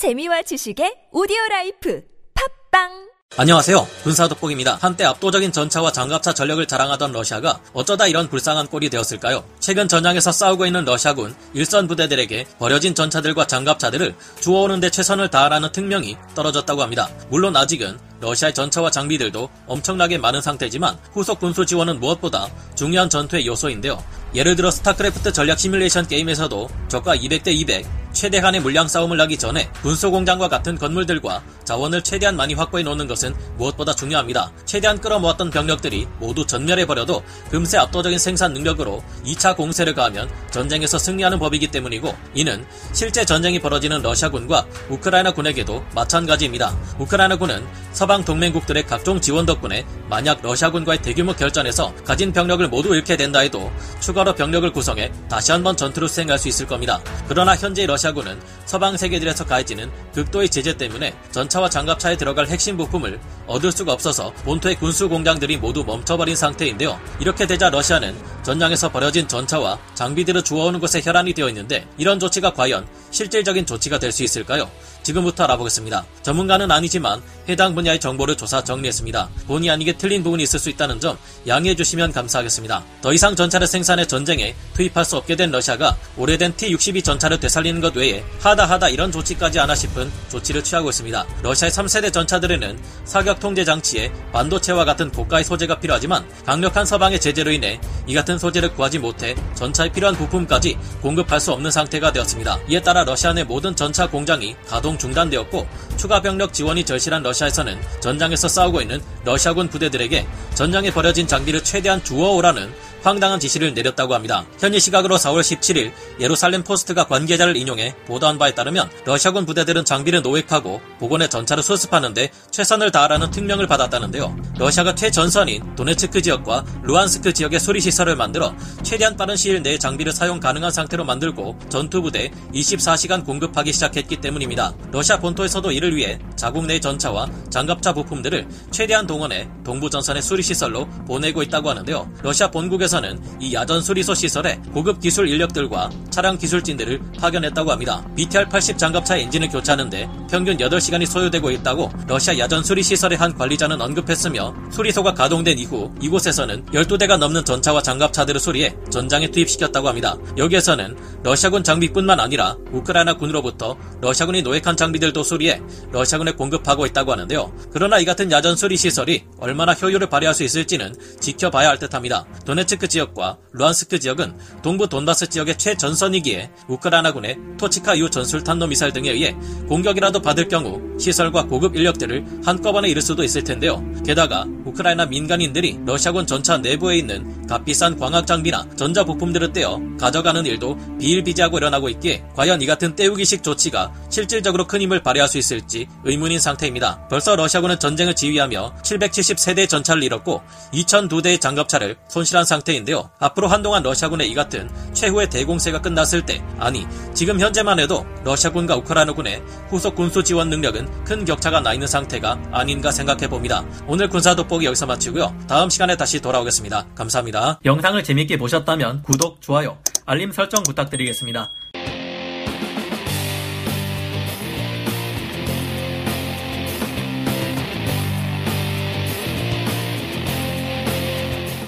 재미와 지식의 오디오 life 팟빵 안녕하세요. 군사 돋보기입니다. 한때 압도적인 전차와 장갑차 전력을 자랑하던 러시아가 어쩌다 이런 불쌍한 꼴이 되었을까요? 최근 전장에서 싸우고 있는 러시아군 일선 부대들에게 버려진 전차들과 장갑차들을 주워오는 데 최선을 다하라는 특명이 떨어졌다고 합니다. 물론 아직은 러시아의 전차와 장비들도 엄청나게 많은 상태지만 후속 군수 지원은 무엇보다 중요한 전투의 요소인데요. 예를 들어 스타크래프트 전략 시뮬레이션 게임에서도 적과 200대 200, 최대한의 물량 싸움을 하기 전에 군소공장과 같은 건물들과 자원을 최대한 많이 확보해 놓는 것은 무엇보다 중요합니다. 최대한 끌어모았던 병력들이 모두 전멸해버려도 금세 압도적인 생산 능력으로 2차 공세를 가하면 전쟁에서 승리하는 법이기 때문이고 이는 실제 전쟁이 벌어지는 러시아군과 우크라이나군에게도 마찬가지입니다. 우크라이나군은 서방 동맹국들의 각종 지원 덕분에 만약 러시아군과의 대규모 결전에서 가진 병력을 모두 잃게 된다 해도 추가로 병력을 구성해 다시 한번 전투를 수행할 수 있을 겁니다. 그러나 현재 러시아 러시아군은 서방 세계들에서 가해지는 극도의 제재 때문에 전차와 장갑차에 들어갈 핵심 부품을 얻을 수가 없어서 본토의 군수 공장들이 모두 멈춰버린 상태인데요. 이렇게 되자 러시아는 전장에서 버려진 전차와 장비들을 주워오는 것에 혈안이 되어 있는데 이런 조치가 과연 실질적인 조치가 될 수 있을까요? 지금부터 알아보겠습니다. 전문가는 아니지만 해당 분야의 정보를 조사 정리했습니다. 본의 아니게 틀린 부분이 있을 수 있다는 점 양해해 주시면 감사하겠습니다. 더 이상 전차를 생산해 전쟁에 투입할 수 없게 된 러시아가 오래된 T-62 전차를 되살리는 것 외에 하다 하다 이런 조치까지 하나 싶은 조치를 취하고 있습니다. 러시아의 3세대 전차들에는 사격 통제 장치에 반도체와 같은 고가의 소재가 필요하지만 강력한 서방의 제재로 인해 이 같은 소재를 구하지 못해 전차에 필요한 부품까지 공급할 수 없는 상태가 되었습니다. 이에 따라 러시아 내 모든 전차 공장이 가동 중단되었고 추가 병력 지원이 절실한 러시아에서는 전장에서 싸우고 있는 러시아군 부대들에게 전장에 버려진 장비를 최대한 주워오라는 황당한 지시를 내렸다고 합니다. 현지 시각으로 4월 17일 예루살렘 포스트가 관계자를 인용해 보도한 바에 따르면 러시아군 부대들은 장비를 노획하고 복원해 전차를 수습하는데 최선을 다하라는 특명을 받았다는데요. 러시아가 최전선인 도네츠크 지역과 루한스크 지역의 수리 시설을 만들어 최대한 빠른 시일 내에 장비를 사용 가능한 상태로 만들고 전투부대 24시간 공급하기 시작했기 때문입니다. 러시아 본토에서도 이를 위해 자국 내 전차와 장갑차 부품들을 최대한 동원해 동부 전선의 수리 시설로 보내고 있다고 하는데요. 러시아 본국에서 한국에서는 이 야전 수리소 시설에 고급 기술 인력들과 차량 기술진들을 파견했다고 합니다. BTR-80 장갑차 엔진을 교체하는데 평균 8시간이 소요되고 있다고 러시아 야전 수리 시설의 한 관리자는 언급했으며 수리소가 가동된 이후 이곳에서는 12대가 넘는 전차와 장갑차들을 수리해 전장에 투입시켰다고 합니다. 여기에서는 러시아군 장비뿐만 아니라 우크라이나 군으로부터 러시아군이 노획한 장비들도 수리해 러시아군에 공급하고 있다고 하는데요. 그러나 이 같은 야전 수리 시설이 얼마나 효율을 발휘할 수 있을지는 지켜봐야 할 듯합니다. 도네츠 크 도네츠크 지역과 루안스크 지역은 동부 돈바스 지역의 최전선이기에 우크라이나군의 토치카유 전술탄도 미사일 등에 의해 공격이라도 받을 경우 시설과 고급 인력들을 한꺼번에 잃을 수도 있을 텐데요. 게다가 우크라이나 민간인들이 러시아군 전차 내부에 있는 값비싼 광학 장비나 전자 부품들을 떼어 가져가는 일도 비일비재하고 일어나고 있기에 과연 이 같은 떼우기식 조치가 실질적으로 큰 힘을 발휘할 수 있을지 의문인 상태입니다. 벌써 러시아군은 전쟁을 지휘하며 770세대 전차를 잃었고 2002대의 장갑차를 손실한 상태 상태인데요. 앞으로 한동안 러시아군의 이 같은 최후의 대공세가 끝났을 때, 아니, 지금 현재만 해도 러시아군과 우크라이나군의 후속 군수 지원 능력은 큰 격차가 나 있는 상태가 아닌가 생각해 봅니다. 오늘 군사 돋보기 여기서 마치고요. 다음 시간에 다시 돌아오겠습니다. 감사합니다. 영상을 재밌게 보셨다면 구독, 좋아요, 알림 설정 부탁드리겠습니다.